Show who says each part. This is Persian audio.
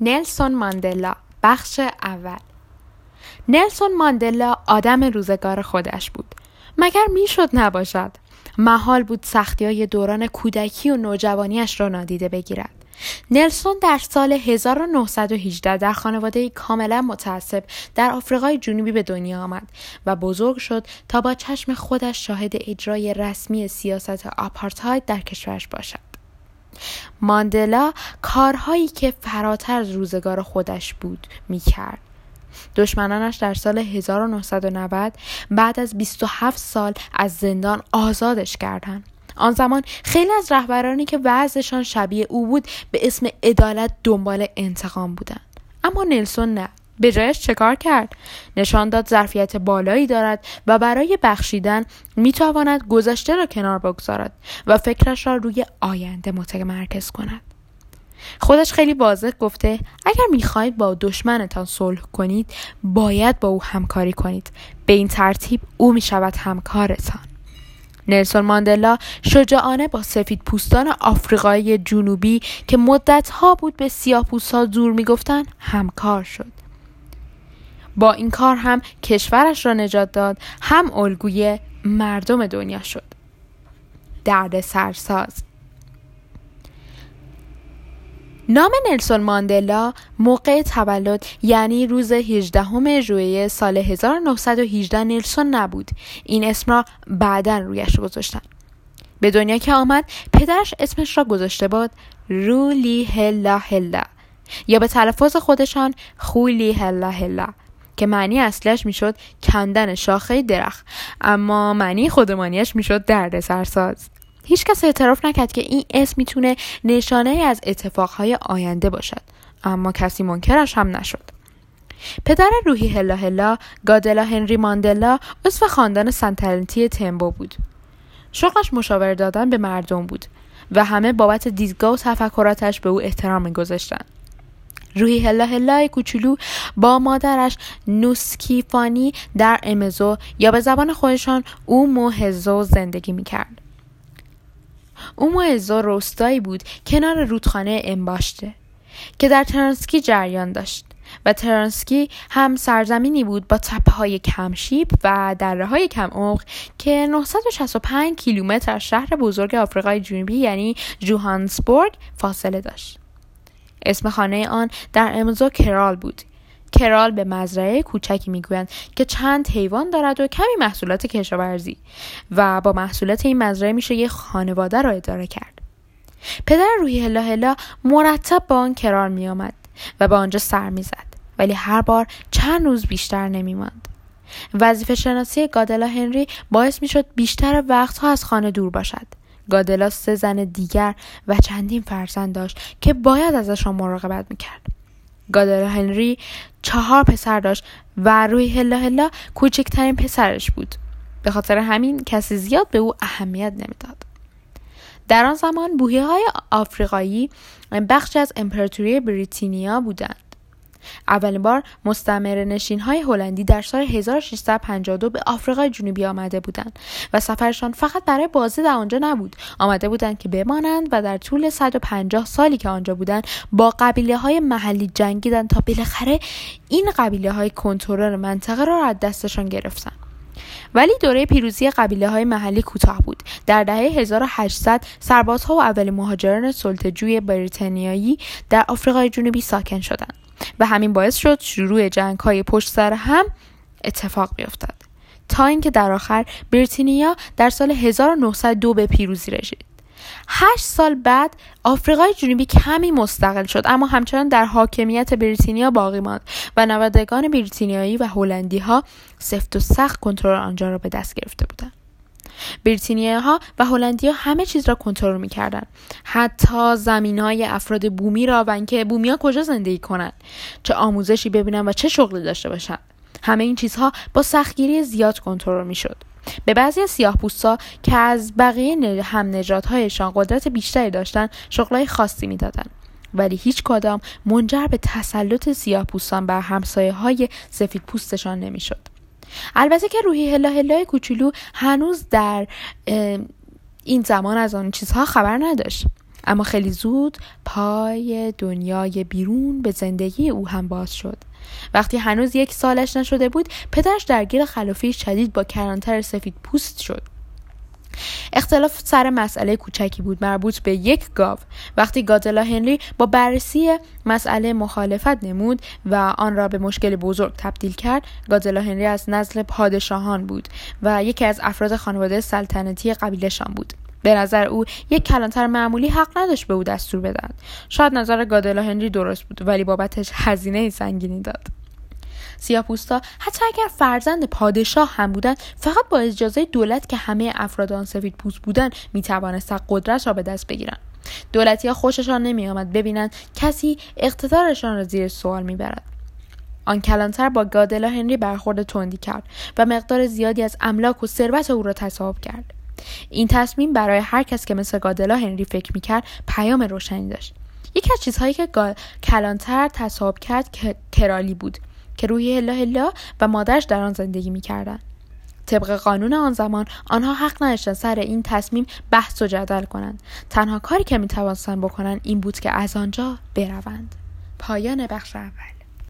Speaker 1: نلسون ماندلا بخش اول. نلسون ماندلا آدم روزگار خودش بود. مگر می‌شد نباشد؟ محال بود سختی های دوران کودکی و نوجوانیش را نادیده بگیرد. نلسون در سال 1918 در خانواده کاملا متعصب در آفریقای جنوبی به دنیا آمد و بزرگ شد تا با چشم خودش شاهد اجرای رسمی سیاست آپارتاید در کشورش باشد. ماندلا کارهایی که فراتر از روزگار خودش بود می‌کرد. دشمنانش در سال 1990 بعد از 27 سال از زندان آزادش کردند. آن زمان خیلی از رهبرانی که وضعشان شبیه او بود به اسم عدالت دنبال انتقام بودند. اما نلسون نه. به جایش چه کار کرد؟ نشان داد ظرفیت بالایی دارد و برای بخشیدن می‌تواند گذشته را کنار بگذارد و فکرش را روی آینده متمرکز کند. خودش خیلی واضح گفته اگر می‌خواهید با دشمنتان صلح کنید باید با او همکاری کنید. به این ترتیب او می‌شود همکارتان. نلسون ماندلا شجاعانه با سفید پوستان آفریقای جنوبی که مدتها بود به سیاه ها زور می‌گفتند همکار شد. با این کار هم کشورش را نجات داد هم الگوی مردم دنیا شد. درد سرساز. نام نلسون ماندلا موقع تولد یعنی روز 18 ژوئیه سال 1918 نلسون نبود. این اسم را بعدا رویش گذاشتن. به دنیا که آمد پدرش اسمش را گذاشته بود رولی هلا هلا یا به تلفظ خودشان خولی هلا هلا که معنی اصلش می‌شد کندن شاخه درخت. اما معنی خودمانیش می‌شد درد سرساز هیچ کس اعتراف نکرد که این اسم می‌تونه نشانه از اتفاقهای آینده باشد. اما کسی منکرش هم نشد. پدر روحی هلا هلا گادلا هنری ماندلا عضو خاندان سنتلنتی تمبو بود. شغلش مشاور دادن به مردم بود و همه بابت دیدگاه و تفکراتش به او احترام میگذاشتند روحی هلا هلا کوچولو با مادرش نوسکیفانی در امزو یا به زبان خودشان او موهزو زندگی می‌کرد اوموئزو روستایی بود کنار رودخانه امباشته که در ترانسکی جریان داشت و ترانسکی هم سرزمینی بود با تپه های کمشیب و دره های کم عمق که 965 کیلومتر از شهر بزرگ آفریقای جنوبی یعنی جوهانسبورگ فاصله داشت. اسم خانه آن در امزو کرال بود. کرال به مزرعه کوچکی می‌گویند که چند حیوان دارد و کمی محصولات کشاورزی و با محصولات این مزرعه میشه یه خانواده را اداره کرد. پدر روحی هلا هلا مرتب با آن کرال میآمد و به آنجا سر می‌زد ولی هر بار چند روز بیشتر نمیماند. وظیفه شناسی گادلا هنری باعث می‌شد بیشتر وقتها از خانه دور باشد. گادلا سه زن دیگر و چندین فرزند داشت که باید ازشان مراقبت می‌کرد. گادر هنری چهار پسر داشت و روی هلا هلا کوچکترین پسرش بود. به خاطر همین کسی زیاد به او اهمیت نمی‌داد. در آن زمان بوهی های آفریقایی بخشی از امپراتوری بریتانیا بودند. اولین بار مستمر نشین های هلندی در سال 1652 به آفریقای جنوبی آمده بودند و سفرشان فقط برای بازی در آنجا نبود. آمده بودند که بمانند و در طول 150 سالی که آنجا بودند با قبیله های محلی جنگیدند تا بالاخره این قبیله های کنترل منطقه را از دستشان گرفتند. ولی دوره پیروزی قبیله های محلی کوتاه بود. در دهه 1800 سربازها و اولین مهاجران سلطه‌جوی بریتانیایی در آفریقای جنوبی ساکن شدند. و همین باعث شد شروع جنگ های پشت سر هم اتفاق بیفتد تا اینکه در آخر بریتانیا در سال 1902 به پیروزی رسید. هشت سال بعد آفریقای جنوبی کمی مستقل شد اما همچنان در حاکمیت بریتانیا باقی ماند و نوادگان بریتانیایی و هلندی ها سفت و سخت کنترل آنجا را به دست گرفته بودند. بریتانیایی ها و هلندی ها همه چیز را کنترل می‌کردند حتی زمین های افراد بومی را و اینکه بومی ها کجا زندگی کنند چه آموزشی ببینند و چه شغلی داشته باشند همه این چیزها با سختگیری زیاد کنترل می‌شد. به بعضی سیاه پوستا که از بقیه هم نجاتهایشان قدرت بیشتری داشتند شغلای خاصی می‌دادند ولی هیچ کدام منجر به تسلط سیاه پوستان بر همسایه های سفید پوستشان نمی‌شد. البته که روحی هلا هلای کوچولو هنوز در این زمان از آن چیزها خبر نداشت. اما خیلی زود پای دنیای بیرون به زندگی او هم باز شد. وقتی هنوز یک سالش نشده بود پدرش درگیر خلافی شدید با کرانتر سفید پوست شد. اختلاف سر مسئله کوچکی بود مربوط به یک گاو. وقتی گادلا هنری با بررسی مسئله مخالفت نمود و آن را به مشکل بزرگ تبدیل کرد گادلا هنری از نسل پادشاهان بود و یکی از افراد خانواده سلطنتی قبیلشان بود. به نظر او یک کلانتر معمولی حق نداشت به او دستور بدن شاید نظر گادلا هنری درست بود ولی بابتش هزینه سنگینی داد. سیاپوستا حتی اگر فرزند پادشاه هم بودند فقط با اجازه دولت که همه افراد آن سفید پوست بودند می توانستند قدرت را به دست بگیرند دولتی ها خوششان نمی آمد ببینند کسی اقتدارشان را زیر سوال می برد. آن کلانتر با گادلا هنری برخورد تندی کرد و مقدار زیادی از املاک و ثروت او را تصاحب کرد. این تصمیم برای هر کس که مثل گادلا هنری فکر می‌کرد پیام روشنی داشت. یکی از چیزهایی که کلانتر تصاحب کرد کرالی بود. که روی هلا هلا و مادرش در آن زندگی می‌کردند طبق قانون آن زمان آنها حق نداشتند سر این تصمیم بحث و جدل کنند. تنها کاری که می‌توانستند بکنند این بود که از آنجا بروند. پایان بخش اول.